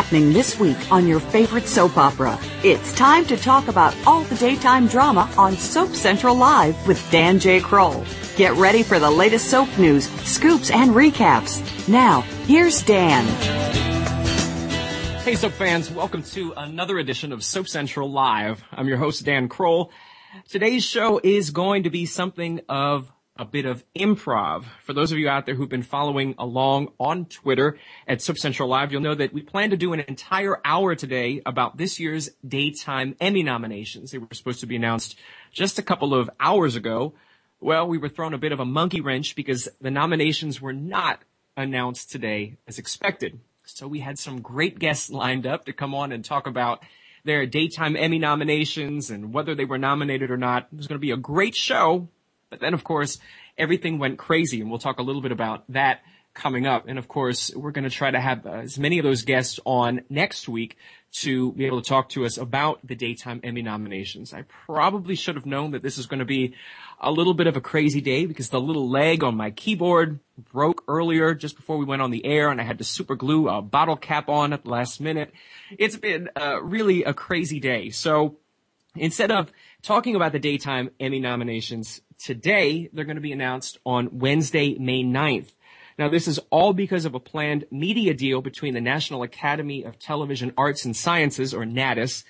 happening this week on your favorite soap opera. It's time to talk about all the daytime drama on Soap Central Live with Dan J. Kroll. Get ready for the latest soap news, scoops, and recaps. Now, here's Dan. Hey, soap fans, welcome to another edition of Soap Central Live. I'm your host, Dan Kroll. Today's show is going to be something of a bit of improv. For those of you out there who've been following along on Twitter at Soap Central Live, you'll know that we plan to do an entire hour today about this year's daytime Emmy nominations. They were supposed to be announced just a couple of hours ago. Well, we were thrown a bit of a monkey wrench because the nominations were not announced today as expected. So we had some great guests lined up to come on and talk about their daytime Emmy nominations and whether they were nominated or not. It was going to be a great show, but then, of course, everything went crazy, and we'll talk a little bit about that coming up. And of course, we're going to try to have as many of those guests on next week to be able to talk to us about the daytime Emmy nominations. I probably should have known that this is going to be a little bit of a crazy day because the little leg on my keyboard broke earlier just before we went on the air and I had to super glue a bottle cap on at the last minute. It's been uh, really a crazy day. So instead of talking about the daytime Emmy nominations today, they're going to be announced on Wednesday, May 9th. Now, this is all because of a planned media deal between the National Academy of Television Arts and Sciences, or NATAS,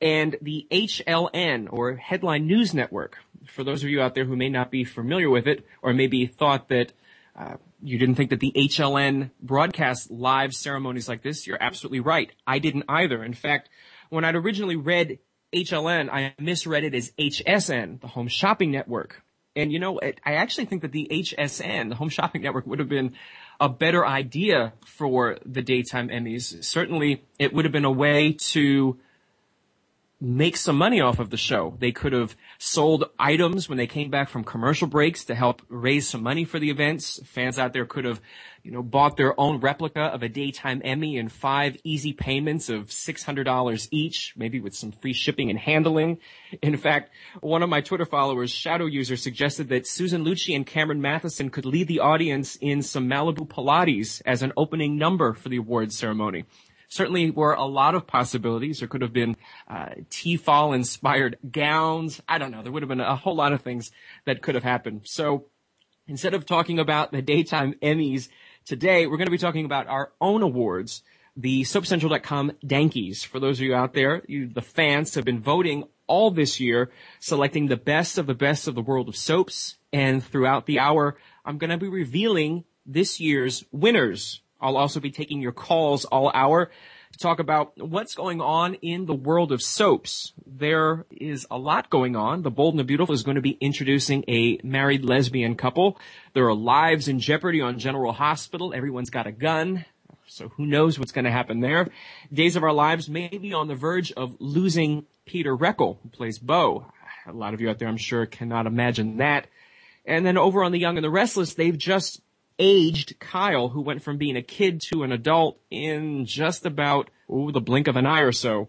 and the HLN, or Headline News Network. For those of you out there who may not be familiar with it, or maybe thought that uh, you didn't think that the HLN broadcast live ceremonies like this, you're absolutely right. I didn't either. In fact, when I'd originally read HLN, I misread it as HSN, the Home Shopping Network. And you know, I actually think that the HSN, the Home Shopping Network, would have been a better idea for the daytime Emmys. Certainly, it would have been a way to make some money off of the show. They could have sold items when they came back from commercial breaks to help raise some money for the events. Fans out there could have, you know, bought their own replica of a daytime Emmy in five easy payments of $600 each, maybe with some free shipping and handling. In fact, one of my Twitter followers, Shadow User, suggested that Susan Lucci and Cameron Mathison could lead the audience in some Malibu Pilates as an opening number for the awards ceremony certainly were a lot of possibilities. There could have been uh, T-Fal inspired gowns. I don't know. There would have been a whole lot of things that could have happened. So instead of talking about the daytime Emmys today, we're going to be talking about our own awards. The SoapCentral.com Dankies. For those of you out there, you, the fans have been voting all this year, selecting the best of the best of the world of soaps. And throughout the hour, I'm going to be revealing this year's winners I'll also be taking your calls all hour to talk about what's going on in the world of soaps. There is a lot going on. The Bold and the Beautiful is going to be introducing a married lesbian couple. There are lives in jeopardy on General Hospital. Everyone's got a gun. So who knows what's going to happen there. Days of Our Lives may be on the verge of losing Peter Reckell, who plays Bo. A lot of you out there, I'm sure, cannot imagine that. And then over on The Young and the Restless, they've just aged Kyle, who went from being a kid to an adult in just about ooh, the blink of an eye or so.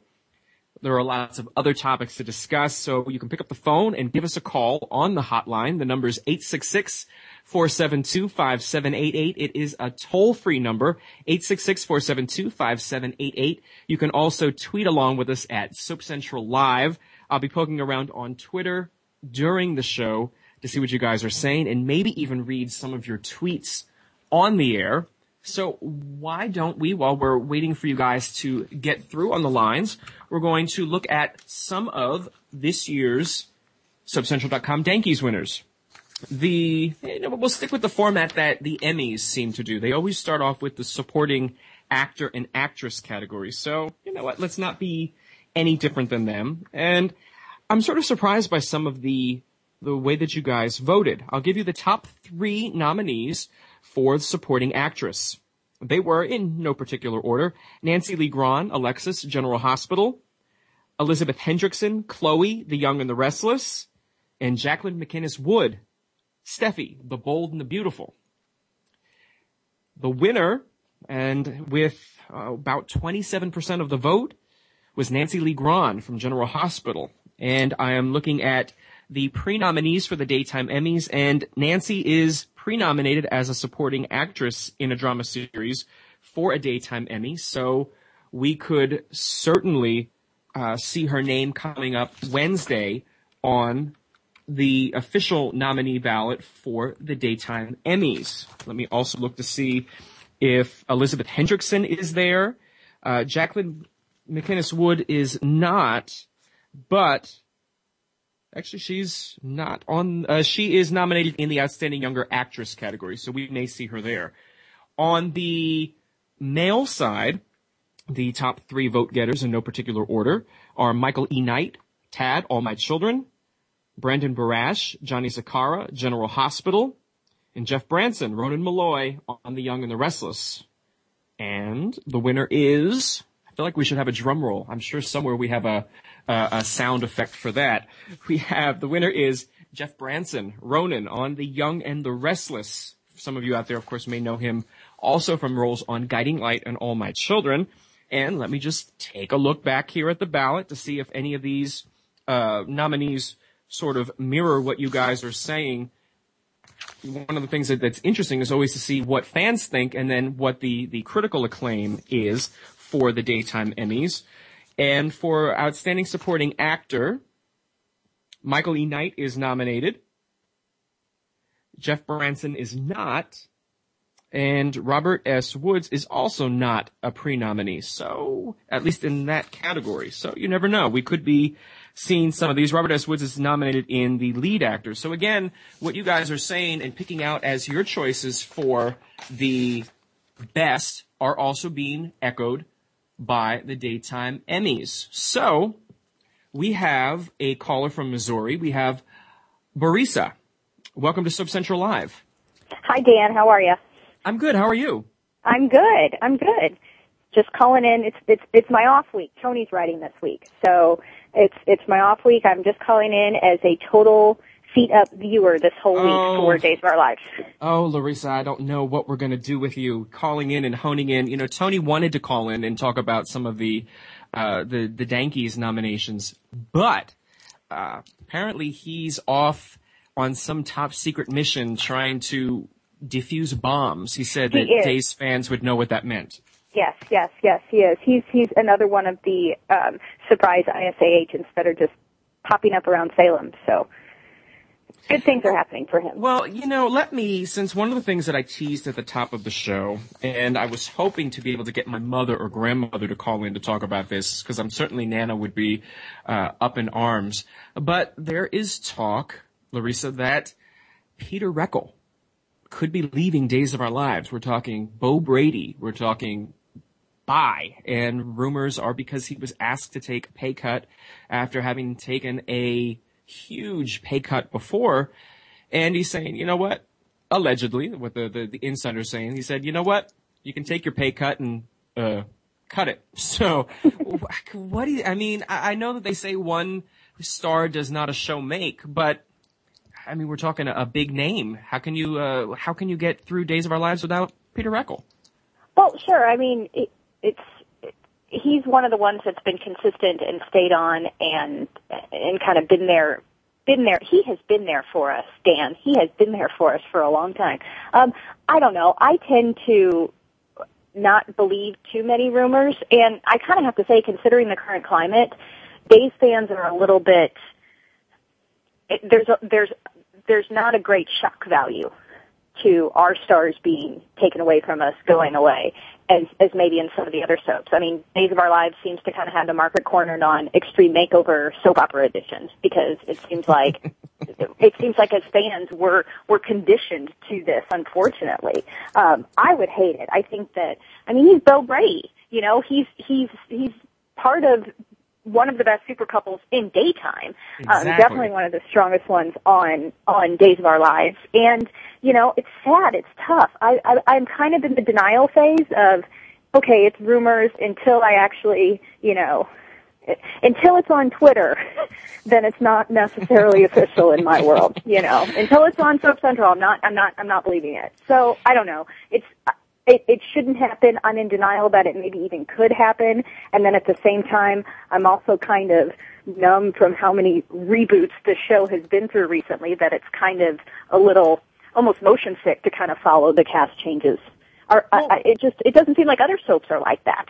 There are lots of other topics to discuss, so you can pick up the phone and give us a call on the hotline. The number is 866-472-5788. It is a toll-free number, 866-472-5788. You can also tweet along with us at Soap Central Live. I'll be poking around on Twitter during the show to see what you guys are saying and maybe even read some of your tweets on the air. So why don't we, while we're waiting for you guys to get through on the lines, we're going to look at some of this year's SoapCentral.com Dankies winners. The, you know, we'll stick with the format that the Emmys seem to do. They always start off with the supporting actor and actress category. So, you know what, let's not be any different than them. And I'm sort of surprised by some of the the way that you guys voted. I'll give you the top three nominees for the supporting actress. They were, in no particular order, Nancy Lee Grahn, Alexis, General Hospital, Elizabeth Hendrickson, Chloe, The Young and the Restless, and Jacqueline MacInnes Wood, Steffy, The Bold and the Beautiful. The winner, and with uh, about 27% of the vote, was Nancy Lee Grahn from General Hospital. And I am looking at the pre-nominees for the Daytime Emmys, and Nancy is pre-nominated as a supporting actress in a drama series for a Daytime Emmy. So we could certainly uh, see her name coming up Wednesday on the official nominee ballot for the daytime Emmys. Let me also look to see if Elizabeth Hendrickson is there. Uh, Jacqueline MacInnes Wood is not, but actually she's not on, uh, she is nominated in the Outstanding Younger Actress category, so we may see her there. On the male side, the top three vote getters in no particular order are Michael E. Knight, Tad, All My Children, Brandon Barash, Johnny Zacchara, General Hospital, and Jeff Branson, Ronan Malloy on The Young and the Restless. And the winner is, I feel like we should have a drum roll. I'm sure somewhere we have a, a, a sound effect for that. We have, the winner is Jeff Branson, Ronan on The Young and the Restless. Some of you out there, of course, may know him also from roles on Guiding Light and All My Children. And let me just take a look back here at the ballot to see if any of these uh, nominees sort of mirror what you guys are saying. One of the things that, that's interesting is always to see what fans think and then what the, the critical acclaim is for the daytime Emmys. And for Outstanding Supporting Actor, Michael E. Knight is nominated. Jeff Branson is not. And Robert S. Woods is also not a pre-nominee. So, at least in that category. So you never know. We could be seeing some of these. Robert S. Woods is nominated in the lead actor. So again, what you guys are saying and picking out as your choices for the best are also being echoed by the daytime Emmys. So, we have a caller from Missouri. We have Larissa. Welcome to Soap Central Live. Hi, Dan. How are you? I'm good. How are you? I'm good. I'm good. Just calling in. It's it's it's my off week. Tony's writing this week, so it's it's my off week. I'm just calling in as a total feet up viewer this whole week Oh. for Days of Our Lives. Oh, Larissa, I don't know what we're going to do with you calling in and honing in. You know, Tony wanted to call in and talk about some of the uh, the the Dankies nominations, but uh, apparently he's off on some top secret mission trying to defuse bombs. He said He that is. Days fans would know what that meant. Yes, yes, yes, he is. He's he's another one of the um, surprise ISA agents that are just popping up around Salem. So good things are happening for him. Well, you know, let me, since one of the things that I teased at the top of the show, and I was hoping to be able to get my mother or grandmother to call in to talk about this, because I'm certainly Nana would be uh, up in arms. But there is talk, Larissa, that Peter Reckell could be leaving Days of Our Lives. We're talking Bo Brady. We're talking bye. And rumors are because he was asked to take a pay cut after having taken a huge pay cut before. And he's saying, you know what? Allegedly, what the, the, the insider's saying, he said, you know what? You can take your pay cut and, uh, cut it. So, what do you, I mean, I, I know that they say one star does not a show make, but I mean, we're talking a, a big name. How can you, uh, how can you get through Days of Our Lives without Peter Reckell? Well, sure. I mean, it, it's he's one of the ones that's been consistent and stayed on and and kind of been there. Been there. He has been there for us, Dan. He has been there for us for a long time. Um, I don't know. I tend to not believe too many rumors, and I kind of have to say, considering the current climate, Days fans are a little bit. It, there's a, there's there's not a great shock value to our stars being taken away from us, going away, as as maybe in some of the other soaps. I mean, Days of Our Lives seems to kind of have the market cornered on extreme makeover soap opera editions because it seems like it seems like as fans we're we're conditioned to this. Unfortunately, um, I would hate it. I think that I mean he's Bill Brady. You know, he's he's he's part of one of the best super couples in daytime. Um, definitely one of the strongest ones on on Days of Our Lives. And you know, it's sad. It's tough. I, I I'm kind of in the denial phase of okay, it's rumors until I actually you know. Until it's on Twitter, then it's not necessarily official in my world. You know, until it's on Soap Central, I'm not, I'm not, I'm not believing it. So I don't know. It's it, it shouldn't happen. I'm in denial that it maybe even could happen. And then at the same time, I'm also kind of numb from how many reboots the show has been through recently that it's kind of a little almost motion sick to kind of follow the cast changes. Or, I, I, it just it doesn't seem like other soaps are like that.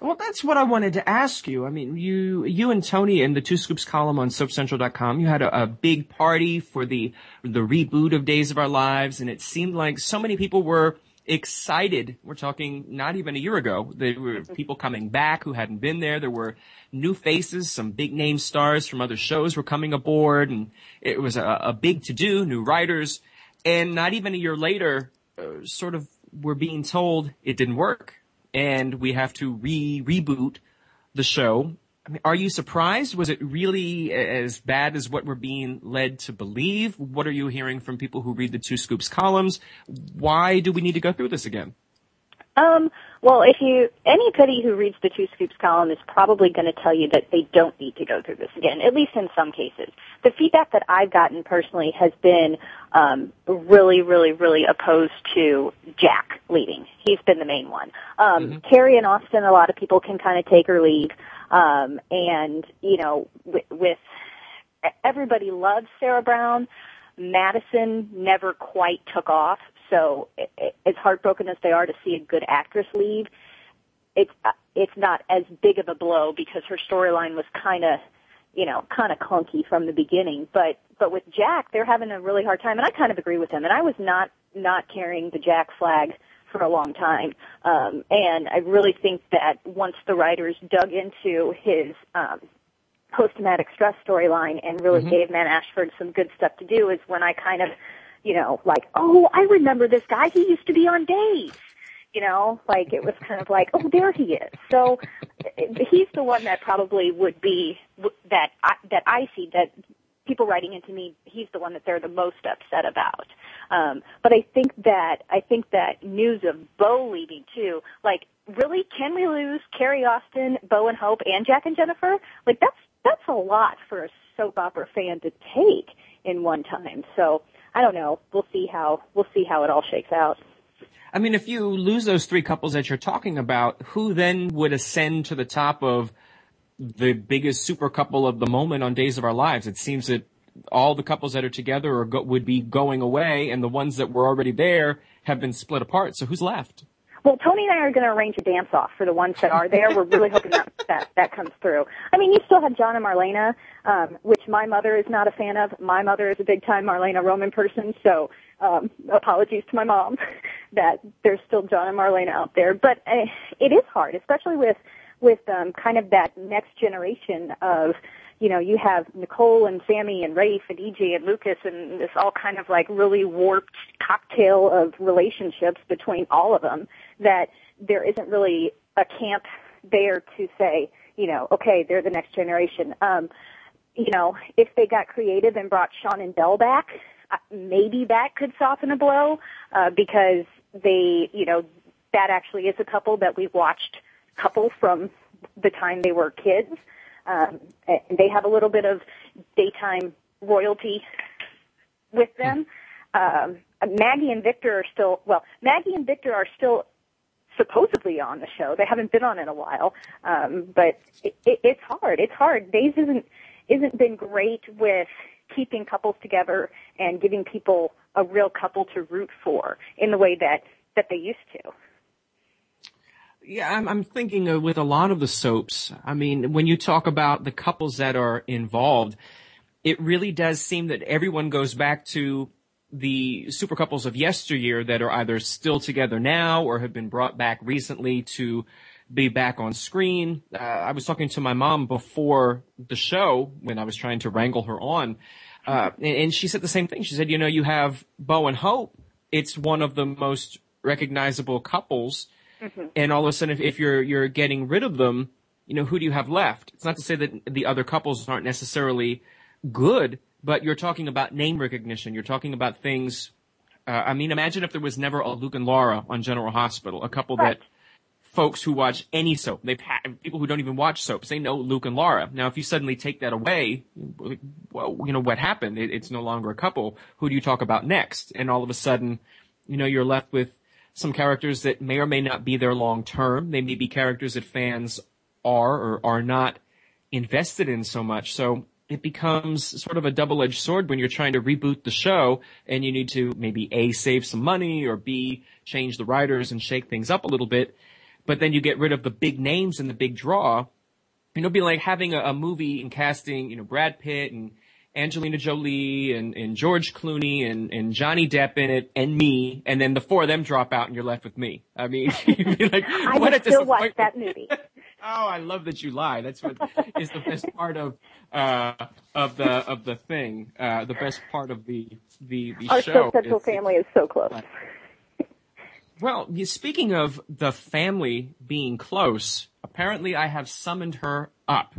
Well, that's what I wanted to ask you. I mean, you, you and Tony in the Two Scoops column on SoapCentral.com, you had a, a, big party for the, the reboot of Days of Our Lives, and it seemed like so many people were excited. We're talking not even a year ago. There were people coming back who hadn't been there. There were new faces, some big name stars from other shows were coming aboard, and it was a, a big to do, new writers. And not even a year later, uh, sort of, we're being told it didn't work and we have to re reboot the show. I mean, are you surprised? Was it really as bad as what we're being led to believe? What are you hearing from people who read the Two Scoops columns? Why do we need to go through this again? Um, well, if you anybody who reads the Two Scoops column is probably going to tell you that they don't need to go through this again, at least in some cases. The feedback that I've gotten personally has been um, really, really, really opposed to Jack leaving. He's been the main one. Um, mm-hmm. Carrie and Austin, a lot of people can kind of take or leave, um, and you know, with, with everybody loves Sarah Brown. Madison never quite took off, so it, it, as heartbroken as they are to see a good actress leave, it's uh, it's not as big of a blow because her storyline was kind of, you know, kind of clunky from the beginning. But but with Jack, they're having a really hard time, and I kind of agree with him. And I was not not carrying the Jack flag for a long time, um, and I really think that once the writers dug into his um, post-traumatic stress storyline and really mm-hmm. gave Matt Ashford some good stuff to do, is when I kind of you know, like, oh, I remember this guy. He used to be on Days. You know, like it was kind of like, oh, there he is. So he's the one that probably would be that I, that I see that people writing into me. He's the one that they're the most upset about. Um, but I think that I think that news of Bo leaving too. Like, really, can we lose Carrie Austin, Bo and Hope, and Jack and Jennifer? Like that's that's a lot for a soap opera fan to take in one time. So I don't know. We'll see how we'll see how it all shakes out. I mean, if you lose those three couples that you're talking about, who then would ascend to the top of the biggest super couple of the moment on Days of Our Lives? It seems that all the couples that are together go- would be going away, and the ones that were already there have been split apart. So who's left? Well, Tony and I are going to arrange a dance off for the ones that are there. We're really hoping that, that that comes through. I mean, you still have John and Marlena, um, which my mother is not a fan of. My mother is a big time Marlena Roman person, so um, apologies to my mom that there's still John and Marlena out there. But uh, it is hard, especially with with um, kind of that next generation of you know, you have Nicole and Sami and Rafe and EJ and Lucas and this all kind of like really warped cocktail of relationships between all of them that there isn't really a camp there to say, you know, okay, they're the next generation. Um, you know, if they got creative and brought Shawn and Belle back, uh, maybe that could soften a blow, uh, because they, you know, that actually is a couple that we've watched couple from the time they were kids. Um, they have a little bit of daytime royalty with them. Um, Maggie and Victor are still, well, Maggie and Victor are still supposedly on the show. They haven't been on in a while, um, but it, it, it's hard. It's hard. Days isn't isn't been great with keeping couples together and giving people a real couple to root for in the way that that they used to. Yeah, I'm, I'm thinking uh, with a lot of the soaps. I mean, when you talk about the couples that are involved, it really does seem that everyone goes back to the super couples of yesteryear that are either still together now or have been brought back recently to be back on screen. Uh, I was talking to my mom before the show when I was trying to wrangle her on, uh, and, and she said the same thing. She said, you know, you have Bo and Hope. It's one of the most recognizable couples Mm-hmm. And all of a sudden, if, if you're you're getting rid of them, you know, who do you have left? It's not to say that the other couples aren't necessarily good, but you're talking about name recognition. You're talking about things. Uh, I mean, imagine if there was never a Luke and Laura on General Hospital, a couple right. that folks who watch any soap, they've had people who don't even watch soaps, they know Luke and Laura. Now, if you suddenly take that away, well, you know what happened? It, it's no longer a couple. Who do you talk about next? And all of a sudden, you know, you're left with some characters that may or may not be there long term. They may be characters that fans are or are not invested in so much. So it becomes sort of a double-edged sword when you're trying to reboot the show and you need to maybe A, save some money or B, change the writers and shake things up a little bit. but then you get rid of the big names and the big draw. And it'll be like having a, a movie and casting, you know, Brad Pitt and Angelina Jolie and, and George Clooney and, and Johnny Depp in it and me, and then the four of them drop out and you're left with me. I mean, you'd be like, I what would still watch that movie. Oh, I love that you lie. That's what is the best part of uh, of the of the thing. Uh, the best part of the the, the Our show. Soap Central family is so close. Well, speaking of the family being close, apparently I have summoned her up.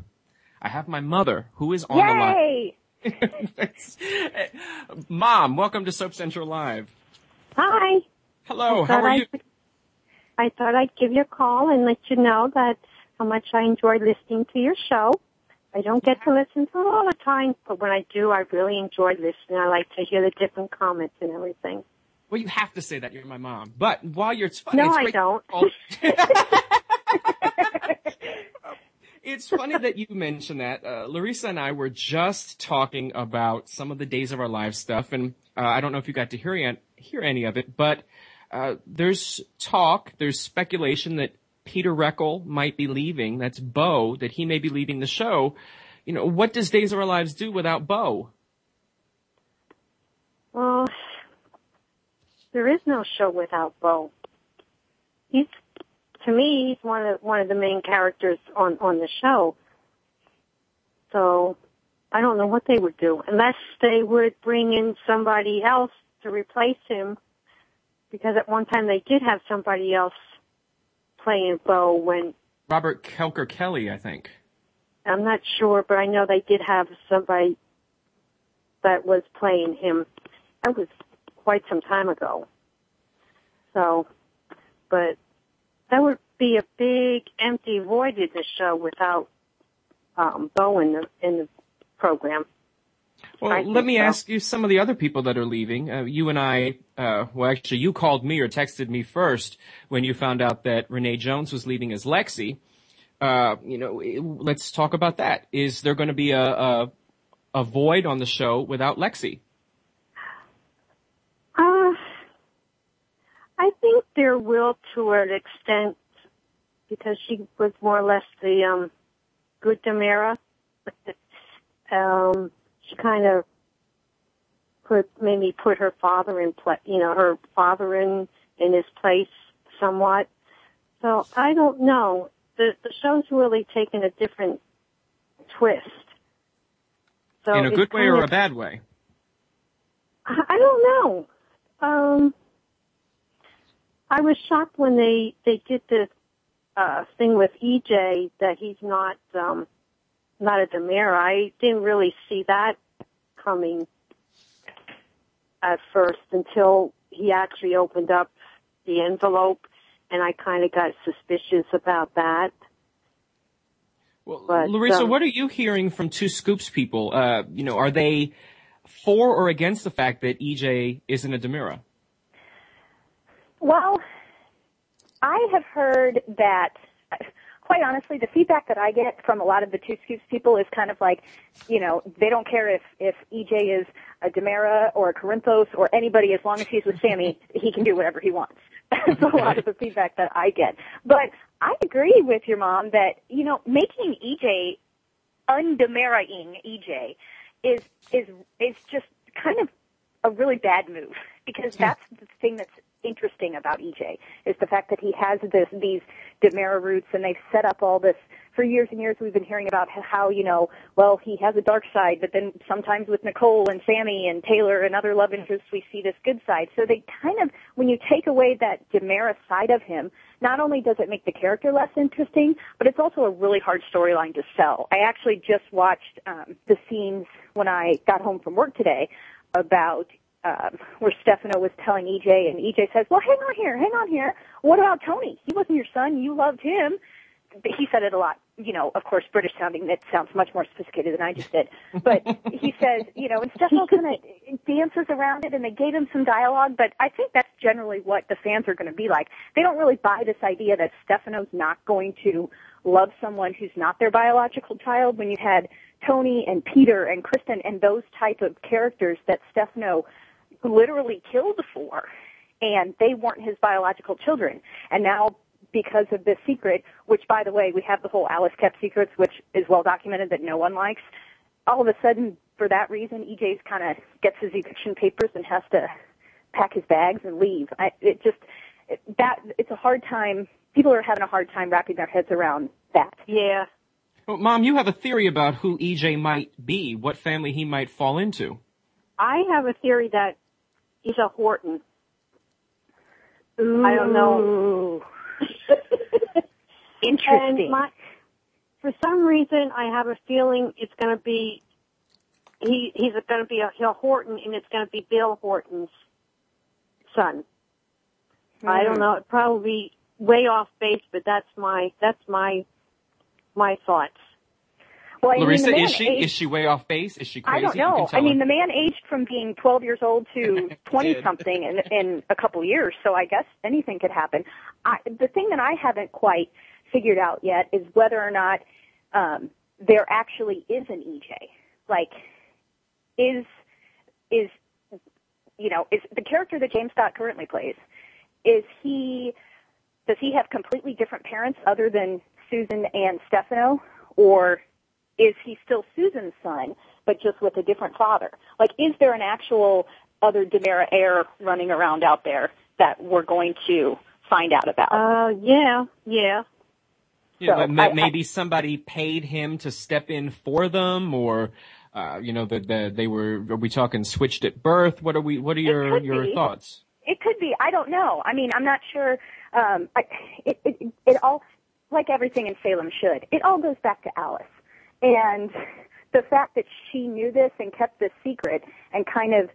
I have my mother who is on the line. Mom, welcome to Soap Central Live. Hi. Hello, I how are you? I'd- I thought I'd give you a call and let you know that how much I enjoy listening to your show. I don't get to listen to it all the time, but when I do, I really enjoy listening. I like to hear the different comments and everything. Well, you have to say that you're my mom. But while you're, it's, No, it's I great- don't. It's funny that you mentioned that. Uh, Larissa and I were just talking about some of the Days of Our Lives stuff, and uh, I don't know if you got to hear, an- hear any of it, but uh, there's talk, there's speculation that Peter Reckell might be leaving. That's Bo, that he may be leaving the show. You know, what does Days of Our Lives do without Bo? Well, there is no show without Bo. He's, to me, he's one of one of the main characters on on the show. So, I don't know what they would do unless they would bring in somebody else to replace him. Because at one time they did have somebody else playing Bo when Robert Kelker Kelly, I think. I'm not sure, but I know they did have somebody that was playing him. That was quite some time ago. So, but that would be a big empty void in the show without um, Bo in the in the program. Well, I let me so. ask you some of the other people that are leaving. Uh, you and I, uh, well, actually, you called me or texted me first when you found out that Renee Jones was leaving as Lexi. Uh, you know, let's talk about that. Is there going to be a, a a void on the show without Lexi? Uh, I think there will to an extent because she was more or less the um, good DiMera. um, she kind of put maybe put her father in play, you know, her father in in his place somewhat. So I don't know. The the show's really taken a different twist. So In a good way or of- a bad way? I I don't know. Um, I was shocked when they they did this uh, thing with EJ that he's not um, not a DiMera. I didn't really see that coming at first until he actually opened up the envelope, and I kind of got suspicious about that. Well, But, Larissa, um, what are you hearing from Two Scoops people? Uh, you know, are they for or against the fact that EJ isn't a DiMera? Well, I have heard that, quite honestly, the feedback that I get from a lot of the Two Scoops people is kind of like, you know, they don't care if, if EJ is a DiMera or a Corinthos or anybody, as long as he's with Sami, he can do whatever he wants. That's a lot of the feedback that I get. But I agree with your mom that, you know, making EJ undemeraing EJ is, is, is just kind of a really bad move because that's the thing that's interesting about EJ is the fact that he has this these DiMera roots and they've set up all this. For years and years we've been hearing about how you know well he has a dark side but then sometimes with Nicole and Sami and Taylor and other love interests we see this good side. So they kind of when you take away that DiMera side of him not only does it make the character less interesting but it's also a really hard storyline to sell. I actually just watched um, the scenes when I got home from work today about um, where Stefano was telling EJ, and EJ says, "Well, hang on here, hang on here. What about Tony? He wasn't your son. You loved him." He said it a lot, you know. Of course, British sounding. It sounds much more sophisticated than I just did. But he says, you know, and Stefano kind of dances around it, and they gave him some dialogue. But I think that's generally what the fans are going to be like. They don't really buy this idea that Stefano's not going to love someone who's not their biological child. When you had Tony and Peter and Kristen and those type of characters that Stefano literally killed for, and they weren't his biological children. And now because of this secret, which by the way, we have the whole Alice kept secrets, which is well documented that no one likes. All of a sudden, for that reason, EJ's kind of gets his eviction papers and has to pack his bags and leave. I, it just it, that it's a hard time. People are having a hard time wrapping their heads around that. Yeah. Well, Mom, you have a theory about who EJ might be, what family he might fall into. I have a theory that he's a Horton. Ooh. I don't know. Interesting. And my, for some reason, I have a feeling it's going to be he he's going to be a, a Horton, and it's going to be Bill Horton's son. I don't Hmm. know. It probably way off base, but that's my that's my my thoughts. Well, I Larissa, the man is she aged- is she way off base? Is she crazy? I don't know. I mean, her. the man aged from being 12 years old to 20 something in, in a couple years, so I guess anything could happen. I, the thing that I haven't quite figured out yet is whether or not um, there actually is an EJ. Like, is is you know is the character that James Scott currently plays? Is he does he have completely different parents other than Susan and Stefano, or is he still Susan's son, but just with a different father? Like, is there an actual other DiMera heir running around out there that we're going to find out about? Uh, yeah, yeah. Yeah, So, that ma- I- I- maybe somebody paid him to step in for them, or uh, you know, the, the they were. Are we talking switched at birth? What are we? What are your your be. thoughts? It could be. I don't know. I mean, I'm not sure. Um, I, it, it, it all, like everything in Salem should, it all goes back to Alice. And the fact that she knew this and kept this secret and kind of,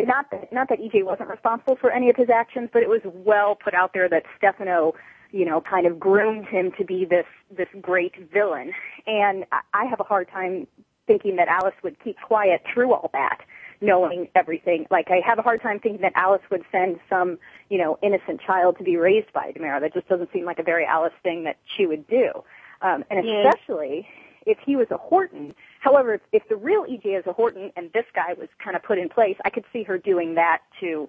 not that, not that EJ wasn't responsible for any of his actions, but it was well put out there that Stefano, you know, kind of groomed him to be this, this great villain. And I- have a hard time thinking that Alice would keep quiet through all that knowing everything. Like I have a hard time thinking that Alice would send some, you know, innocent child to be raised by DiMera. That just doesn't seem like a very Alice thing that she would do. Um, and especially if he was a Horton. However, if, if the real EJ is a Horton and this guy was kind of put in place, I could see her doing that to,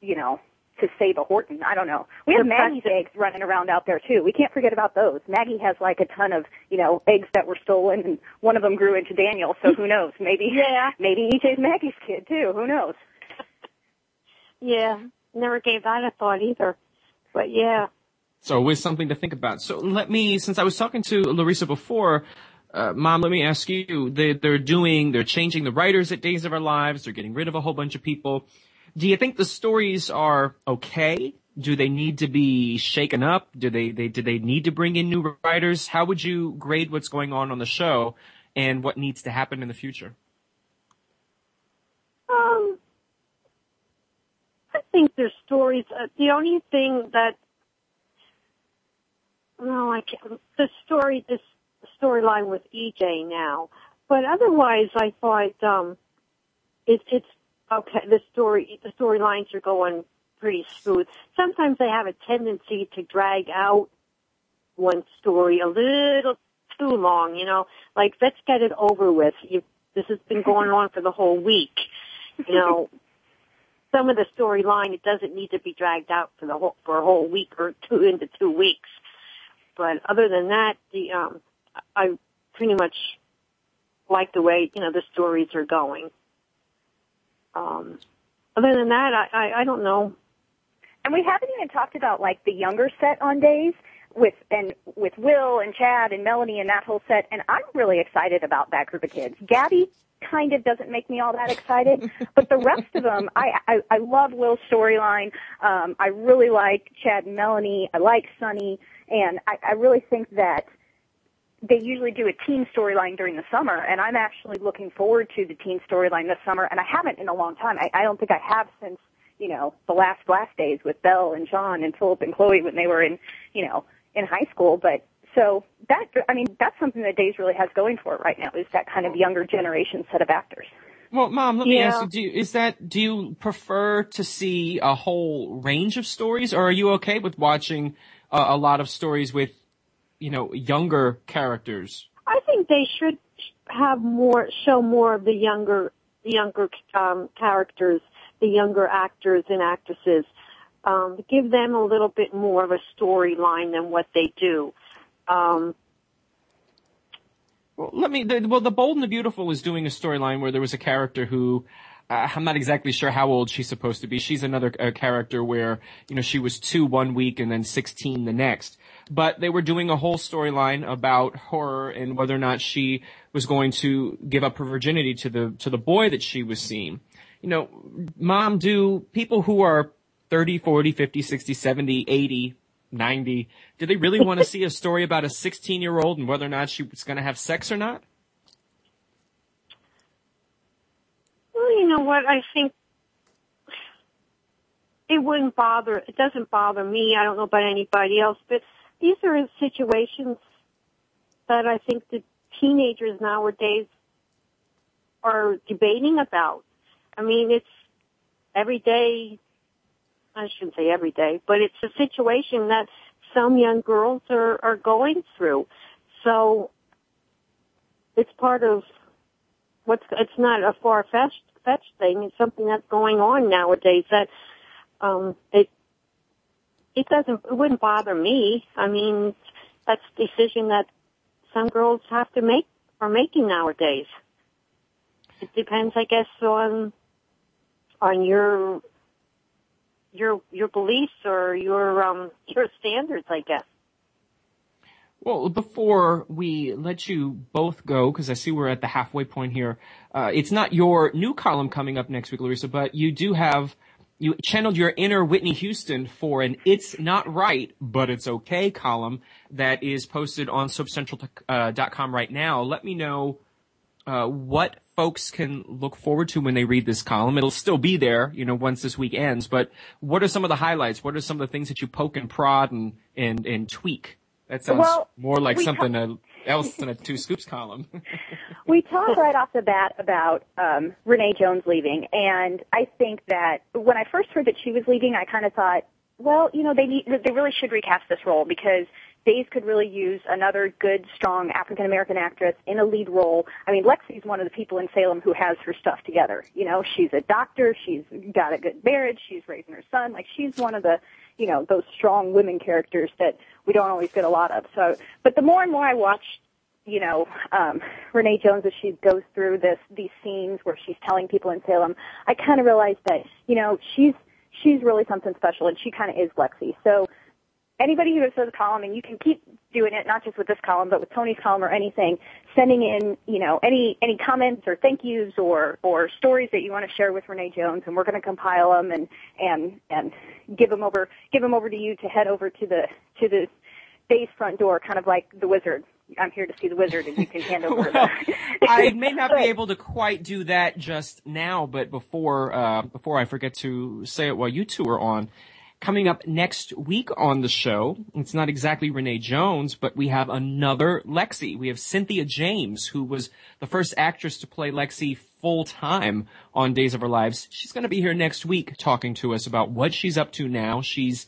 you know, to save a Horton. I don't know. We have Maggie's eggs running around out there too. We can't forget about those. Maggie has like a ton of, you know, eggs that were stolen and one of them grew into Daniel, so who knows? Maybe Yeah. maybe EJ's Maggie's kid too. Who knows? Yeah, never gave that a thought either. But yeah, So always something to think about. So let me, since I was talking to Larissa before, uh, Mom, let me ask you. They, they're doing, they're changing the writers at Days of Our Lives. They're getting rid of a whole bunch of people. Do you think the stories are okay? Do they need to be shaken up? Do they, they do they need to bring in new writers? How would you grade what's going on on the show and what needs to happen in the future? um, I think there's stories. Uh, the only thing that no, I can't. The story, this storyline with EJ now, but otherwise, I thought um, it, it's okay. The story, the storylines are going pretty smooth. Sometimes they have a tendency to drag out one story a little too long. You know, like let's get it over with. You, this has been going on for the whole week. You know, some of the storyline it doesn't need to be dragged out for the whole for a whole week or two into two weeks. But other than that, the um, I pretty much like the way you know the stories are going. Um, other than that, I, I I don't know. And we haven't even talked about like the younger set on days with and with Will and Chad and Melanie and that whole set. And I'm really excited about that group of kids. Gabby kind of doesn't make me all that excited, but the rest of them, I I, I love Will's storyline. Um, I really like Chad and Melanie. I like Sonny, and I, I really think that they usually do a teen storyline during the summer, and I'm actually looking forward to the teen storyline this summer, and I haven't in a long time. I, I don't think I have since, you know, the last last days with Belle and John and Philip and Chloe when they were in, you know, in high school. But so that, I mean, that's something that Days really has going for it right now is that kind of younger generation set of actors. Well, Mom, let me Yeah. ask you: Do you, is that do you prefer to see a whole range of stories, or are you okay with watching uh, a lot of stories with, you know, younger characters? I think they should have more, show more of the younger, younger um, characters, the younger actors and actresses. um, give them a little bit more of a storyline than what they do. Um, well, let me. The, well, the Bold and the Beautiful was doing a storyline where there was a character who. Uh, I'm not exactly sure how old she's supposed to be. She's another uh, character where, you know, she was two one week and then 16 the next. But they were doing a whole storyline about her and whether or not she was going to give up her virginity to the, to the boy that she was seeing. You know, mom, do people who are 30, 40, 50, 60, 70, 80, 90. Do they really want to see a story about a 16 year old and whether or not she was going to have sex or not? Well, you know what? I think it wouldn't bother, it doesn't bother me. I don't know about anybody else, but these are situations that I think the teenagers nowadays are debating about. I mean, it's every day I shouldn't say every day, but it's a situation that some young girls are, are going through. So it's part of what's, it's not a far fetched thing. It's something that's going on nowadays that, um, it, it doesn't, it wouldn't bother me. I mean, that's a decision that some girls have to make, are making nowadays. It depends, I guess, on, on your your your beliefs or your um your standards, I guess. Well, before we let you both go, because I see we're at the halfway point here, uh, it's not your new column coming up next week, Larissa, but you do have, you channeled your inner Whitney Houston for an It's Not Right, but It's Okay column that is posted on soapcentral.com uh, right now. Let me know uh, what folks can look forward to when they read this column. It'll still be there, you know, once this week ends. But what are some of the highlights? What are some of the things that you poke and prod and and, and tweak? That sounds well, more like something ta- else than a two scoops column. we talked right off the bat about um, Renee Jones leaving, and I think that when I first heard that she was leaving, I kind of thought, well, you know, they need, they really should recast this role because Days could really use another good, strong African American actress in a lead role. I mean, Lexi's one of the people in Salem who has her stuff together. You know, she's a doctor, she's got a good marriage, she's raising her son. Like, she's one of the, you know, those strong women characters that we don't always get a lot of. So, but the more and more I watch, you know, um, Renee Jones as she goes through this, these scenes where she's telling people in Salem, I kind of realized that, you know, she's, she's really something special and she kind of is Lexi. So anybody who does a column, and you can keep doing it, not just with this column, but with Tony's column or anything, sending in, you know, any, any comments or thank yous or, or stories that you want to share with Renee Jones, and we're going to compile them and, and, and give them over, give them over to you to head over to the, to the base front door, kind of like the wizard. I'm here to see the wizard, and you can hand over. well, I may not be able to quite do that just now, but before uh, before I forget to say it while you two are on, Coming up next week on the show, it's not exactly Renee Jones, but we have another Lexi. We have Cynthia James, who was the first actress to play Lexi full time on Days of Our Lives. She's going to be here next week talking to us about what she's up to now. She's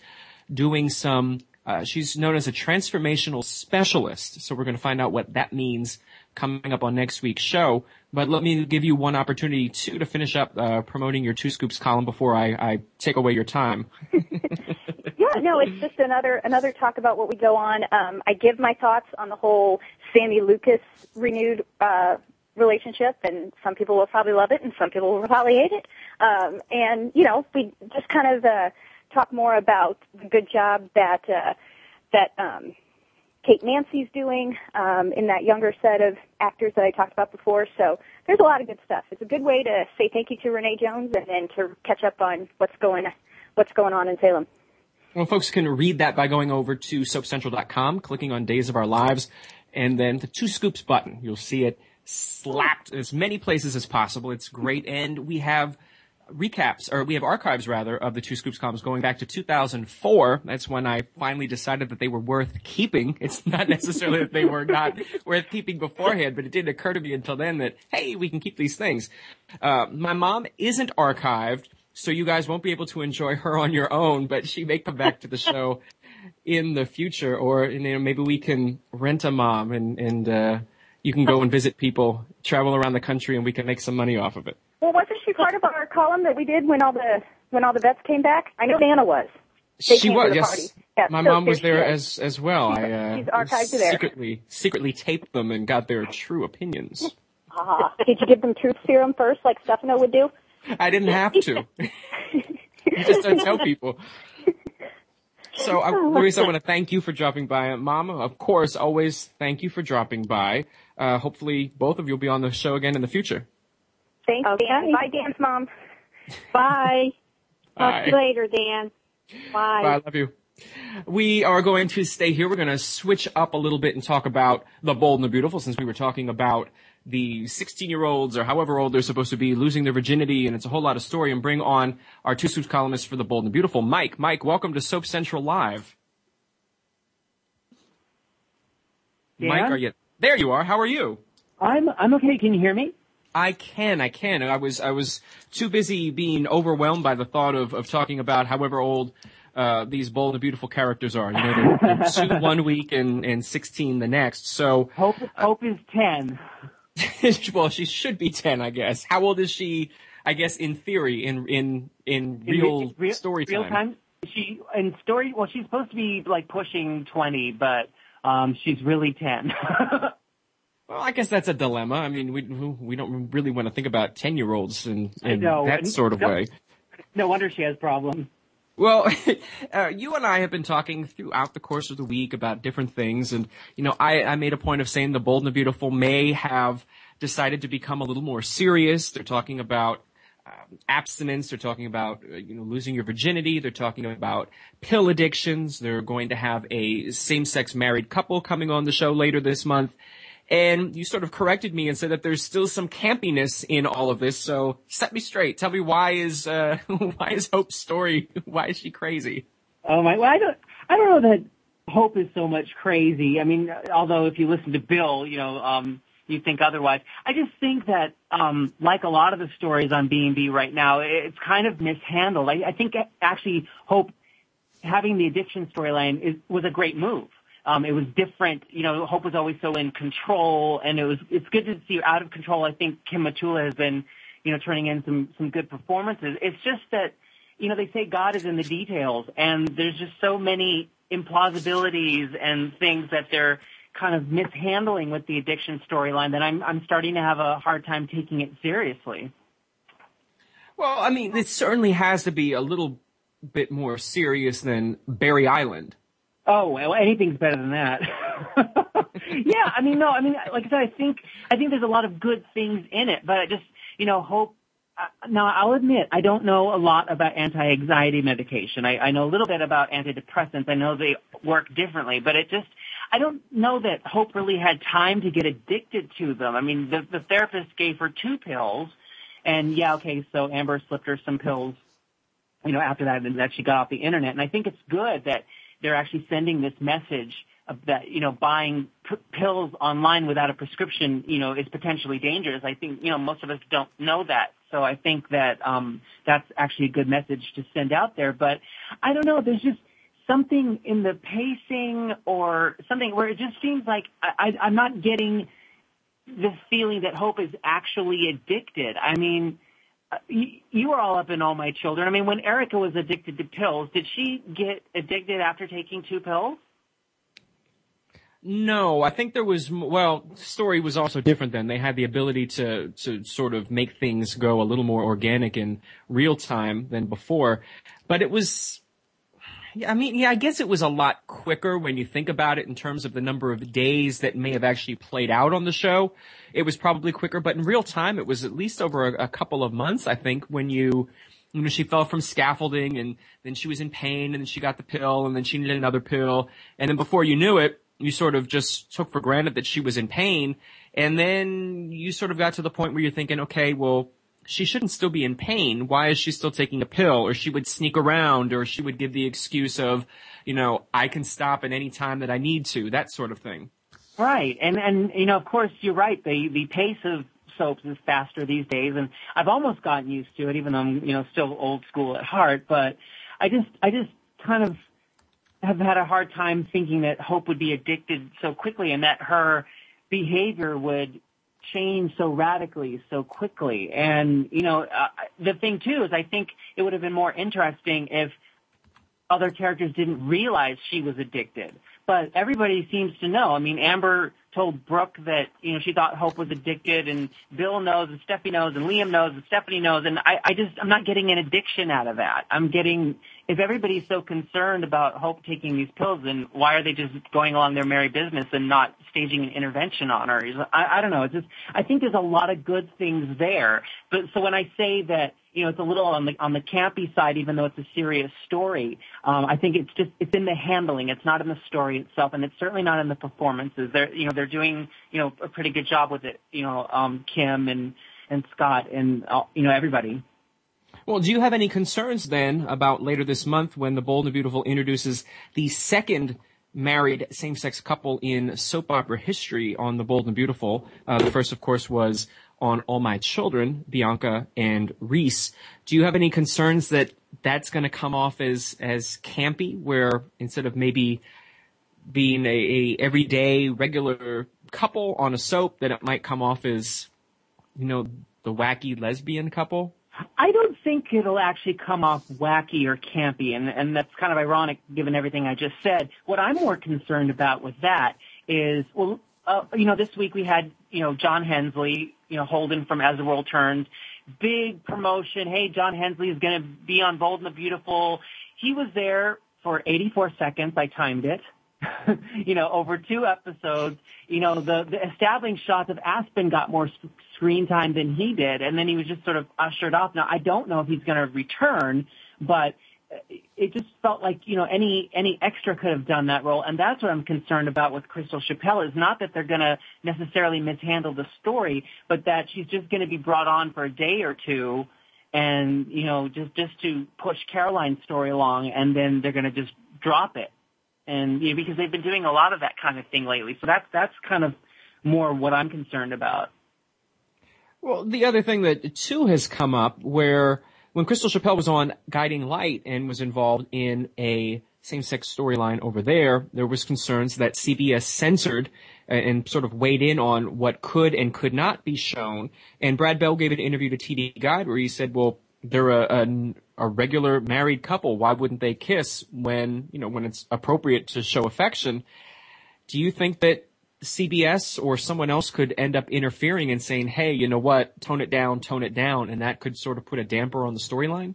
doing some, uh, she's known as a transformational specialist. So we're going to find out what that means coming up on next week's show. But let me give you one opportunity too to finish up uh, promoting your two scoops column before I, I take away your time. yeah, no, it's just another another talk about what we go on. Um, I give my thoughts on the whole Sami Lucas renewed uh, relationship, and some people will probably love it, and some people will probably hate it. Um, and you know, we just kind of uh, talk more about the good job that uh, that um, Kate Mansi's doing um, in that younger set of actors that I talked about before. So there's a lot of good stuff. It's a good way to say thank you to Renee Jones and then to catch up on what's going what's going on in Salem. Well, folks can read that by going over to soapcentral.com, clicking on Days of Our Lives, and then the Two Scoops button. You'll see it slapped as many places as possible. It's great, and we have recaps, or we have archives rather, of the Two Scoops columns going back to 2004. That's when I finally decided that they were worth keeping. It's not necessarily that they were not worth keeping beforehand, but it didn't occur to me until then that, hey, we can keep these things. Uh, my mom isn't archived, so you guys won't be able to enjoy her on your own, but she may come back to the show in the future, or you know, maybe we can rent a mom and, and, uh, you can go and visit people, travel around the country, and we can make some money off of it. Well, wasn't she part of our column that we did when all the when all the vets came back? I know Nana was. They she was yes. My so mom was there as as well. She's- I uh, she's archived there. secretly secretly taped them and got their true opinions. Ah, did you give them truth serum first, like Stefano would do? I didn't have to. you just don't tell people. So, I, Louise, I want to thank you for dropping by. Mama, of course, always thank you for dropping by. Uh, hopefully, both of you will be on the show again in the future. Thanks, Okay. Dan. Bye, Dan's mom. Bye. Talk to you later, Dan. Bye. Bye. I love you. We are going to stay here. We're going to switch up a little bit and talk about the bold and the beautiful since we were talking about the 16 year olds or however old they're supposed to be losing their virginity and it's a whole lot of story and bring on our two Scoops columnists for the bold and the beautiful. Mike, Mike, welcome to Soap Central Live. Mike, are you? There you are. How are you? I'm I'm okay. Can you hear me? I can, I can. I was, I was too busy being overwhelmed by the thought of, of talking about however old, uh, these bold and beautiful characters are. You know, they're, they're two one week and, and 16 the next. So, Hope Hope is ten. well, she should be 10, I guess. How old is she, I guess, in theory, in, in, in real, real story real time? She in story. Well, she's supposed to be like pushing twenty, but um, she's really ten. Well, I guess that's a dilemma. I mean, we, we don't really want to think about 10 year olds in, in know, that sort of no- way. no wonder she has problems. Well, uh, you and I have been talking throughout the course of the week about different things, and you know, I, I made a point of saying the bold and the beautiful may have decided to become a little more serious. They're talking about um, abstinence. They're talking about uh, you know losing your virginity. They're talking about pill addictions. They're going to have a same-sex married couple coming on the show later this month. And you sort of corrected me and said that there's still some campiness in all of this. So set me straight. Tell me why is uh, why is Hope's story? Why is she crazy? Oh my! Well, I don't. I don't know that Hope is so much crazy. I mean, although if you listen to Bill, you know, um, you think otherwise. I just think that, um, like a lot of the stories on B and B right now, it's kind of mishandled. I, I think actually Hope having the addiction storyline is was a great move. Um, it was different. You know, Hope was always so in control, and it was. It's good to see her out of control. I think Kim Matula has been, you know, turning in some some good performances. It's just that, you know, they say God is in the details, and there's just so many implausibilities and things that they're kind of mishandling with the addiction storyline that I'm I'm starting to have a hard time taking it seriously. Well, I mean, this certainly has to be a little bit more serious than Barry Island. Oh, well, anything's better than that. yeah, I mean, no, I mean, like I said, I think I think there's a lot of good things in it, but I just, you know, hope. Uh, now, I'll admit, I don't know a lot about anti-anxiety medication. I, I know a little bit about antidepressants. I know they work differently, but it just, I don't know that Hope really had time to get addicted to them. I mean, the, the therapist gave her two pills, and yeah, okay, so Amber slipped her some pills you know, after that, and that she got off the internet. And I think it's good that they're actually sending this message that, you know, buying p- pills online without a prescription, you know, is potentially dangerous. I think, you know, most of us don't know that. So I think that, um, that's actually a good message to send out there. But I don't know, there's just something in the pacing or something where it just seems like I, I, I'm not getting the feeling that Hope is actually addicted. I mean, Uh, you, you were all up in all my children. I mean, when Erica was addicted to pills, did she get addicted after taking two pills? No, I think there was, well, story was also different then. They had the ability to, to sort of make things go a little more organic in real time than before. But it was, I mean, yeah, I guess it was a lot quicker when you think about it in terms of the number of days that may have actually played out on the show. It was probably quicker, but in real time, it was at least over a, a couple of months, I think, when you, you know, she fell from scaffolding and then she was in pain and then she got the pill and then she needed another pill. And then before you knew it, you sort of just took for granted that she was in pain. And then you sort of got to the point where you're thinking, okay, well, she shouldn't still be in pain. Why is she still taking a pill? Or she would sneak around or she would give the excuse of, you know, I can stop at any time that I need to, that sort of thing. Right, and and you know, of course, you're right. The the pace of soaps is faster these days, and I've almost gotten used to it, even though I'm you know still old school at heart. But I just I just kind of have had a hard time thinking that Hope would be addicted so quickly, and that her behavior would change so radically so quickly. And you know, uh, the thing too is, I think it would have been more interesting if other characters didn't realize she was addicted. But everybody seems to know. I mean, Amber told Brooke that, you know, she thought Hope was addicted and Bill knows and Steffy knows and Liam knows and Stephanie knows and I, I just, I'm not getting an addiction out of that. I'm getting, if everybody's so concerned about Hope taking these pills, then why are they just going along their merry business and not staging an intervention on her? I, I don't know. It's just, I think there's a lot of good things there. But so when I say that, you know, it's a little on the on the campy side, even though it's a serious story. Um, I think it's just it's in the handling. It's not in the story itself, and it's certainly not in the performances. They're you know they're doing you know a pretty good job with it. You know, um, Kim and and Scott and uh, you know everybody. Well, do you have any concerns then about later this month when the Bold and Beautiful introduces the second married same-sex couple in soap opera history on The Bold and Beautiful? Uh, the first, of course, was on All My Children, Bianca and Reese. Do you have any concerns that that's going to come off as as campy, where instead of maybe being a, a everyday regular couple on a soap, that it might come off as you know the wacky lesbian couple? I don't think it'll actually come off wacky or campy, and, and that's kind of ironic given everything I just said. What I'm more concerned about with that is, well, uh, you know, this week we had, you know, Jon Hensley, you know, Holden from As the World Turns. Big promotion. Hey, Jon Hensley is going to be on Bold and the Beautiful. He was there for 84 seconds. I timed it. you know, over two episodes, you know, the, the establishing shots of Aspen got more screen time than he did, and then he was just sort of ushered off. Now, I don't know if he's going to return, but uh, it just felt like you know any any extra could have done that role, and that's what I'm concerned about with Crystal Chappell. Is not that they're going to necessarily mishandle the story, but that she's just going to be brought on for a day or two, and you know just just to push Caroline's story along, and then they're going to just drop it, and you know because they've been doing a lot of that kind of thing lately. So that's that's kind of more what I'm concerned about. Well, the other thing that too has come up where when Crystal Chappell was on Guiding Light and was involved in a same-sex storyline over there, there was concerns that CBS censored and sort of weighed in on what could and could not be shown. And Brad Bell gave an interview to TV Guide where he said, well, they're a, a, a regular married couple. Why wouldn't they kiss when, you know, when it's appropriate to show affection? Do you think that CBS or someone else could end up interfering and saying, hey, you know what, tone it down, tone it down, and that could sort of put a damper on the storyline?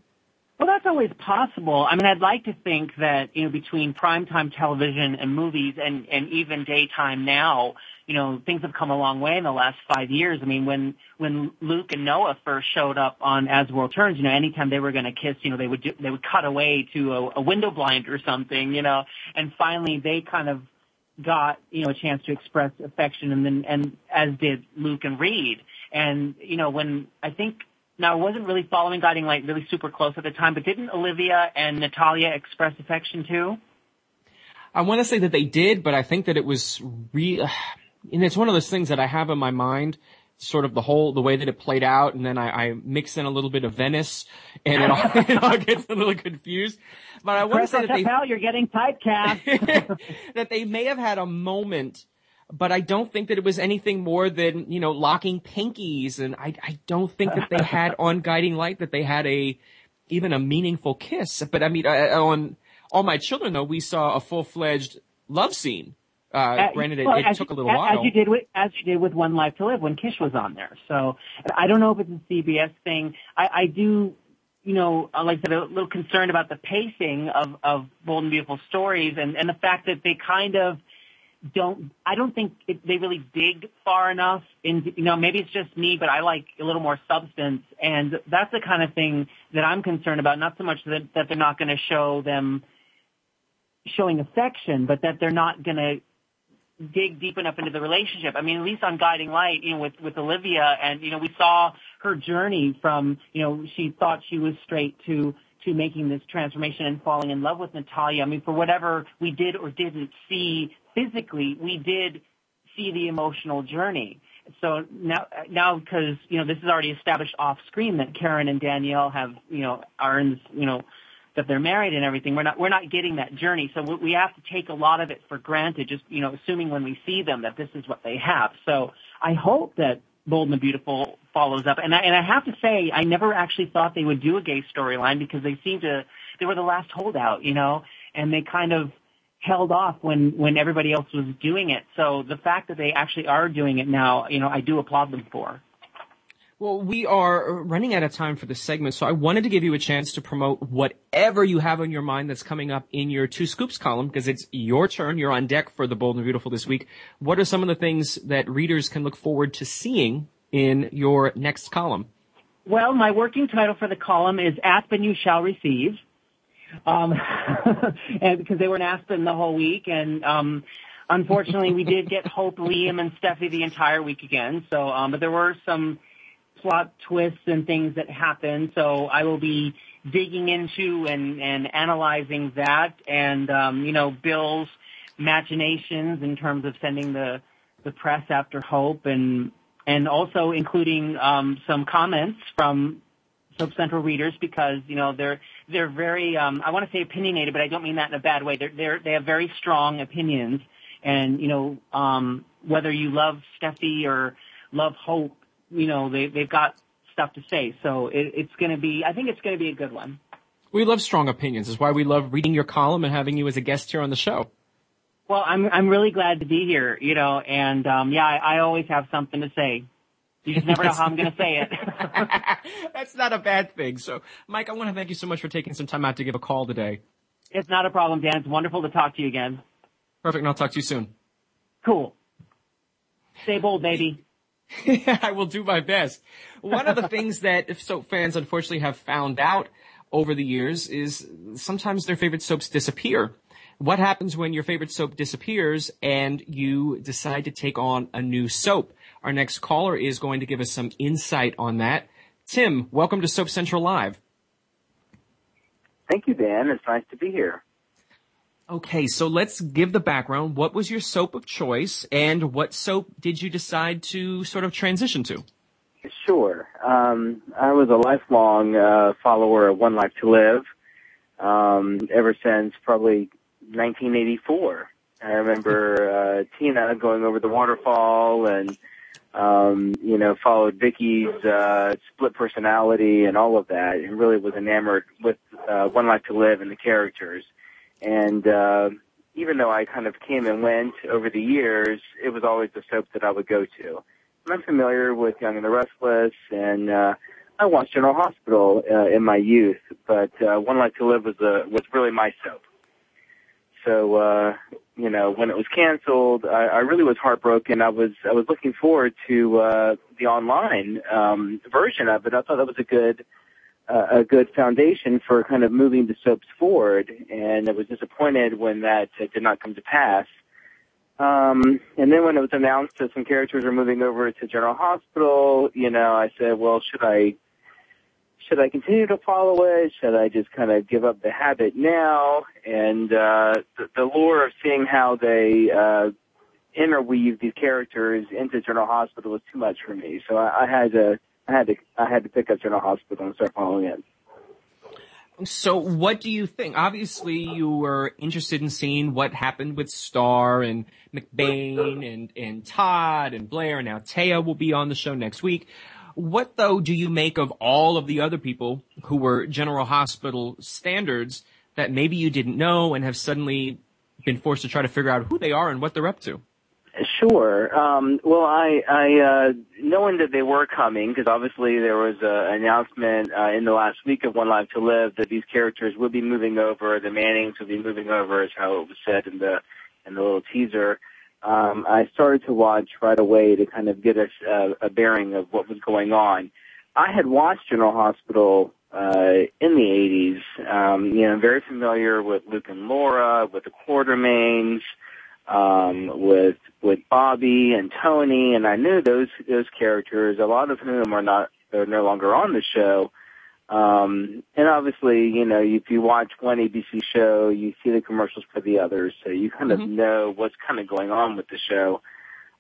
Well, that's always possible. I mean, I'd like to think that, you know, between primetime television and movies and, and even daytime now, you know, things have come a long way in the last five years. I mean, when, when Luke and Noah first showed up on As the World Turns, you know, anytime they were going to kiss, you know, they would, do, they would cut away to a, a window blind or something, you know, and finally they kind of got you know a chance to express affection and then and as did Luke and Reid. And you know when I think now I wasn't really following Guiding Light really super close at the time but didn't Olivia and Natalia express affection too? I want to say that they did but I think that it was re and it's one of those things that I have in my mind sort of the whole the way that it played out, and then I, I mix in a little bit of Venice, and it all, it all gets a little confused. But I want to say that they you're getting typecast. that they may have had a moment, but I don't think that it was anything more than you know locking pinkies, and I I don't think that they had on Guiding Light that they had a even a meaningful kiss. But I mean I, on All My Children though, we saw a full fledged love scene uh, uh, granted, it, well, it took you, a little while. As you did with as you did with One Life to Live when Kish was on there. So I don't know if it's a CBS thing. I, I do, you know, like I said, a little concerned about the pacing of of Bold and Beautiful stories and and the fact that they kind of don't. I don't think it, they really dig far enough. In you know, maybe it's just me, but I like a little more substance, and that's the kind of thing that I'm concerned about. Not so much that that they're not going to show them showing affection, but that they're not going to dig deep enough into the relationship. I mean, at least on Guiding Light, you know, with with Olivia, and you know, we saw her journey from, you know, she thought she was straight to to making this transformation and falling in love with Natalia. I mean, for whatever we did or didn't see physically, we did see the emotional journey. So now, now because you know this is already established off screen that Karen and Danielle have, you know, are in you know, that they're married and everything. We're not we're not getting that journey, so we have to take a lot of it for granted. Just you know, assuming when we see them that this is what they have. So I hope that Bold and the Beautiful follows up. And I, and I have to say, I never actually thought they would do a gay storyline because they seemed to they were the last holdout, you know, and they kind of held off when when everybody else was doing it. So the fact that they actually are doing it now, you know, I do applaud them for. Well, we are running out of time for this segment, so I wanted to give you a chance to promote whatever you have on your mind that's coming up in your Two Scoops column, because it's your turn. You're on deck for The Bold and Beautiful this week. What are some of the things that readers can look forward to seeing in your next column? Well, my working title for the column is Aspen You Shall Receive. Um, and because they were in Aspen the whole week and, um, unfortunately we did get Hope, Liam, and Steffy the entire week again. So, um, but there were some plot twists and things that happen. So I will be digging into and, and analyzing that and, um, you know, Bill's machinations in terms of sending the, the press after Hope and, and also including, um, some comments from Soap Central readers because, you know, they're, they're very, um, I want to say opinionated, but I don't mean that in a bad way. They're, they're, they have very strong opinions and, you know, um, whether you love Steffy or love Hope, you know, they, they've got stuff to say. So it, it's going to be, I think it's going to be a good one. We love strong opinions. Is why we love reading your column and having you as a guest here on the show. Well, I'm, I'm really glad to be here, you know, and, um, yeah, I, I always have something to say. You just never know how I'm going to say it. That's not a bad thing. So, Mike, I want to thank you so much for taking some time out to give a call today. It's not a problem, Dan. It's wonderful to talk to you again. Perfect, and I'll talk to you soon. Cool. Stay bold, baby. I will do my best. One of the things that soap fans unfortunately have found out over the years is sometimes their favorite soaps disappear. What happens when your favorite soap disappears and you decide to take on a new soap? Our next caller is going to give us some insight on that. Tim, welcome to Soap Central Live. Thank you, Dan. It's nice to be here. Okay, so let's give the background. What was your soap of choice, and what soap did you decide to sort of transition to? Sure. Um, I was a lifelong uh, follower of One Life to Live um, ever since probably 1984. I remember uh, Tina going over the waterfall and um, you know, followed Vicky's uh, split personality and all of that, and really was enamored with uh, One Life to Live and the characters. And uh, even though I kind of came and went over the years, it was always the soap that I would go to. And I'm familiar with Young and the Restless, and uh, I watched General Hospital uh, in my youth, but uh, One Life to Live was a was really my soap. So uh, you know, when it was canceled, I, I really was heartbroken. I was I was looking forward to uh, the online um, version of it. I thought that was a good uh, a good foundation for kind of moving the soaps forward, and I was disappointed when that uh, did not come to pass. Um, and then when it was announced that some characters were moving over to General Hospital, you know, I said, well, should I should I continue to follow it? Should I just kind of give up the habit now? And uh, the, the lure of seeing how they uh, interweave these characters into General Hospital was too much for me. So I, I had to, I had to, I had to pick up General Hospital and start following it. So what do you think? Obviously, you were interested in seeing what happened with Starr and McBain and, and Todd and Blair. And now Téa will be on the show next week. What though do you make of all of the other people who were General Hospital standards that maybe you didn't know and have suddenly been forced to try to figure out who they are and what they're up to? Sure. Um, well, I, I uh, knowing that they were coming, because obviously there was an announcement uh, in the last week of One Life to Live that these characters would be moving over. The Mannings would be moving over, is how it was said in the in the little teaser um, I started to watch right away to kind of get a, a bearing of what was going on. I had watched General Hospital uh, in the 80s. Um, you know, very familiar with Luke and Laura, with the Quartermaines, um, with with Bobby and Tony, and I knew those those characters. A lot of whom are not are no longer on the show. Um, and obviously, you know, if you watch one ABC show, you see the commercials for the others, so you kind of mm-hmm. know what's kind of going on with the show.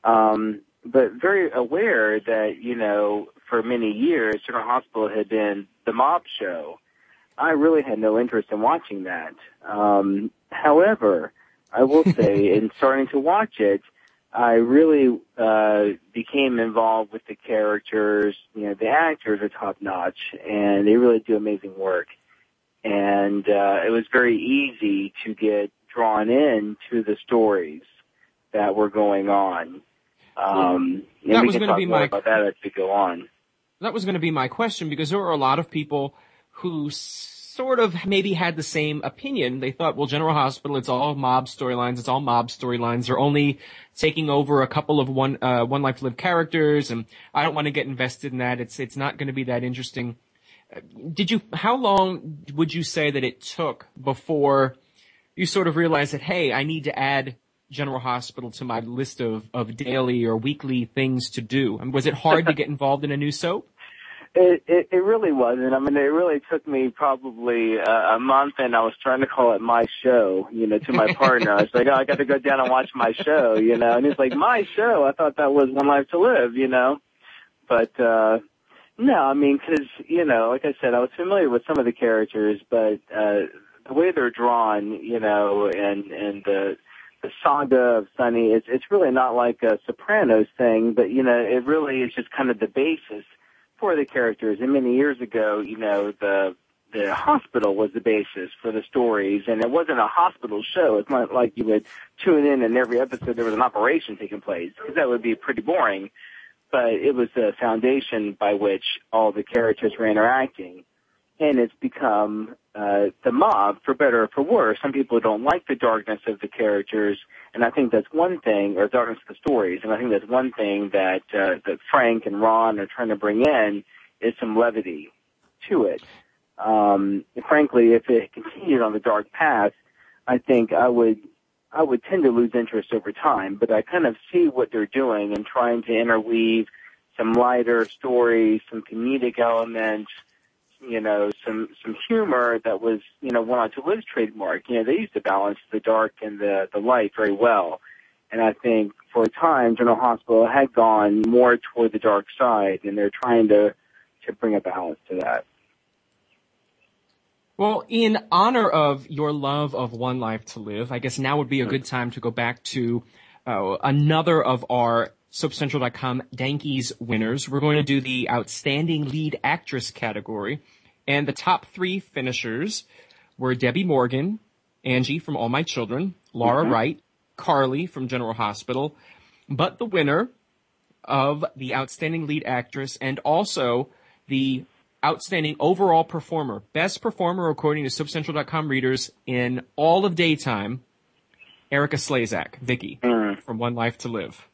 Um, but very aware that, you know, for many years, General Hospital had been the mob show. I really had no interest in watching that. Um, however, I will say, in starting to watch it, I really uh, became involved with the characters. You know, the actors are top notch, and they really do amazing work. and uh, it was very easy to get drawn in to the stories that were going on. Um, and That was gonna talk be my- about that as we go on. That was going to be my question because there were a lot of people who sort of maybe had the same opinion. They thought, well, General Hospital, it's all mob storylines. It's all mob storylines. They're only taking over a couple of one, uh, one life to live characters. And I don't want to get invested in that. It's, it's not going to be that interesting. Did you, how long would you say that it took before you sort of realized that, hey, I need to add General Hospital to my list of, of daily or weekly things to do? And was it hard to get involved in a new soap? It, it it really wasn't. I mean, it really took me probably uh, a month, and I was trying to call it my show. You know, to my partner, I was like, "Oh, I got to go down and watch my show." You know, and he's like, "My show." I thought that was One Life to Live. You know, but uh no, I mean, because you know, like I said, I was familiar with some of the characters, but uh the way they're drawn, you know, and and the the saga of Sonny, it's it's really not like a Sopranos thing, but you know, it really is just kind of the basis for the characters. And many years ago, you know, the the hospital was the basis for the stories, and it wasn't a hospital show. It's not like you would tune in and every episode there was an operation taking place, because that would be pretty boring. But it was the foundation by which all the characters were interacting, and it's become uh, the mob, for better or for worse. Some people don't like the darkness of the characters, and I think that's one thing, or darkness of the stories, and I think that's one thing that uh, that Frank and Ron are trying to bring in is some levity to it. Um, frankly, if it continued on the dark path, I think I would I would tend to lose interest over time. But I kind of see what they're doing and trying to interweave some lighter stories, some comedic elements, you know, some some humor that was, you know, one on to Live's trademark. You know, they used to balance the dark and the the light very well. And I think for a time, General Hospital had gone more toward the dark side, and they're trying to to bring a balance to that. Well, in honor of your love of One Life to Live, I guess now would be a good time to go back to uh, another of our SoapCentral.com Dankies winners. We're going to do the Outstanding Lead Actress category. And the top three finishers were Debbie Morgan, Angie from All My Children, Laura Wright, Carly from General Hospital. But the winner of the Outstanding Lead Actress and also the Outstanding Overall Performer, Best Performer according to SoapCentral.com readers in all of daytime, Erika Slezak, Vicky, Mm. from One Life to Live.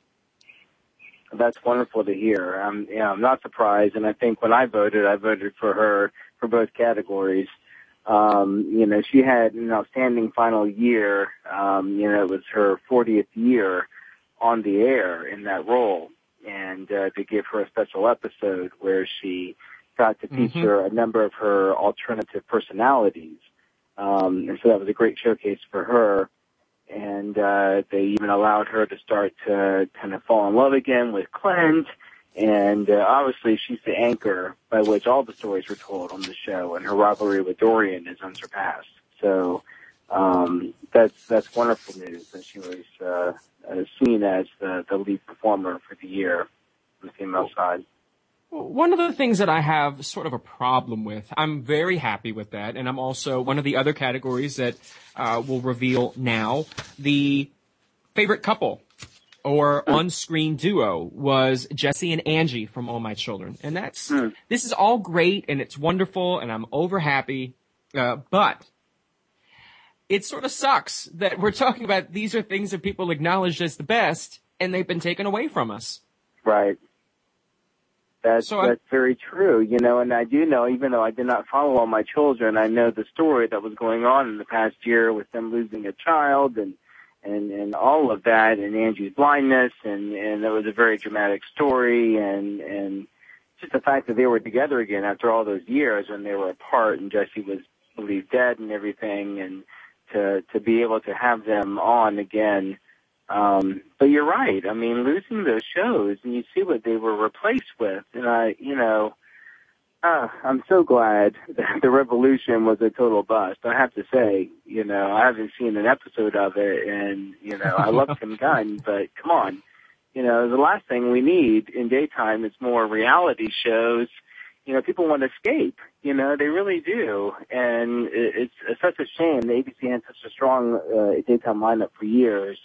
That's wonderful to hear. I'm, yeah, I'm not surprised, and I think when I voted, I voted for her for both categories. Um, you know, she had an outstanding final year. Um, you know, it was her 40th year on the air in that role, and uh, to give her a special episode where she got to Mhm. feature a number of her alternative personalities. Um, and so that was a great showcase for her and uh, they even allowed her to start to kind of fall in love again with Clint. And uh, obviously, she's the anchor by which all the stories were told on the show, and her rivalry with Dorian is unsurpassed. So um, that's that's wonderful news that she was uh, uh, seen as the, the lead performer for the year on the female side. One of the things that I have sort of a problem with, I'm very happy with that, and I'm also one of the other categories that uh, will reveal now. The favorite couple or on-screen duo was Jesse and Angie from All My Children, and that's this is all great and it's wonderful, and I'm over happy, uh, but it sort of sucks that we're talking about these are things that people acknowledged as the best, and they've been taken away from us. Right. That's So that's very true, you know, and I do know, even though I did not follow all my children, I know the story that was going on in the past year with them losing a child and and and all of that, and Angie's blindness, and and it was a very dramatic story, and and just the fact that they were together again after all those years when they were apart, and Jesse was believed dead and everything, and to to be able to have them on again um, but you're right. I mean, losing those shows and you see what they were replaced with, and I, you know, uh, I'm so glad that the Revolution was a total bust. I have to say, you know, I haven't seen an episode of it, and you know, I love Tim Gunn, but come on, you know, the last thing we need in daytime is more reality shows, you know, people want to escape. You know, they really do, and it's, it's such a shame. The ABC had such a strong uh, daytime lineup for years,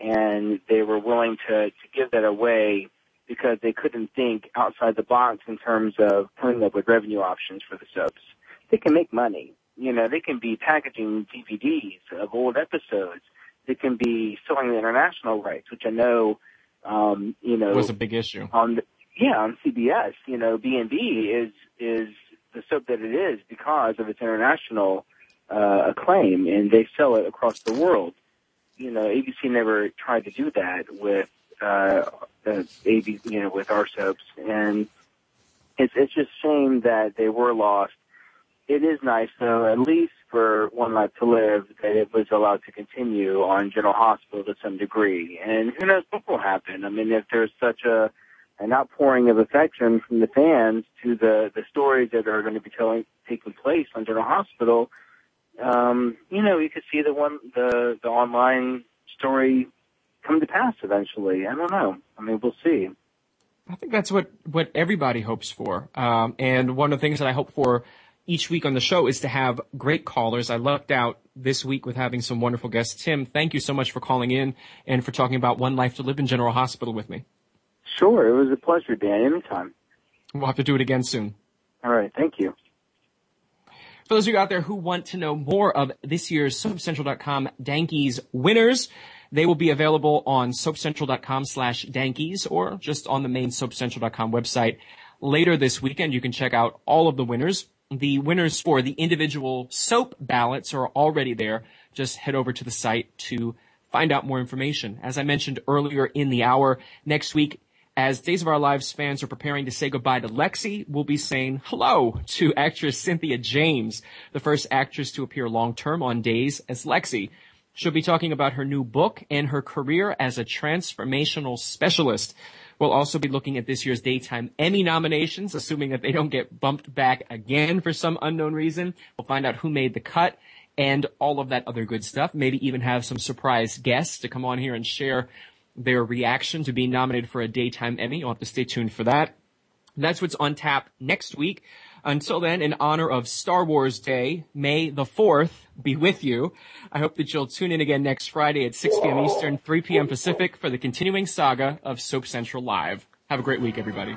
and they were willing to to give that away because they couldn't think outside the box in terms of coming up with revenue options for the soaps. They can make money. You know, they can be packaging DVDs of old episodes. They can be selling the international rights, which I know, um, you know, was a big issue. On the, yeah, on CBS, you know, B&B is is the soap that it is because of its international uh, acclaim, and they sell it across the world. You know, ABC never tried to do that with uh, uh, AB, you know, with our soaps, and it's it's just shame that they were lost. It is nice though, at least for One Life to Live, that it was allowed to continue on General Hospital to some degree. And who knows what will happen? I mean, if there's such a an outpouring of affection from the fans to the the stories that are going to be telling taking place on General Hospital, um, you know, you could see the one the the online story come to pass eventually. I don't know. I mean, we'll see. I think that's what what everybody hopes for. Um, and one of the things that I hope for each week on the show is to have great callers. I lucked out this week with having some wonderful guests. Tim, thank you so much for calling in and for talking about One Life to Live in General Hospital with me. Sure, it was a pleasure, Dan. Anytime. We'll have to do it again soon. All right, thank you. For those of you out there who want to know more of this year's SoapCentral.com Dankies winners, they will be available on SoapCentral.com slash Dankies or just on the main SoapCentral.com website later this weekend. You can check out all of the winners. The winners for the individual soap ballots are already there. Just head over to the site to find out more information. As I mentioned earlier in the hour, next week as Days of Our Lives fans are preparing to say goodbye to Lexie, we'll be saying hello to actress Cynthia James, the first actress to appear long term on Days as Lexie. She'll be talking about her new book and her career as a transformational specialist. We'll also be looking at this year's Daytime Emmy nominations, assuming that they don't get bumped back again for some unknown reason. We'll find out who made the cut and all of that other good stuff. Maybe even have some surprise guests to come on here and share their reaction to being nominated for a daytime Emmy. You'll have to stay tuned for that. That's what's on tap next week. Until then, in honor of Star Wars Day, May the 4th be with you. I hope that you'll tune in again next Friday at 6 p.m. Eastern, 3 p.m. Pacific for the continuing saga of Soap Central Live. Have a great week, everybody.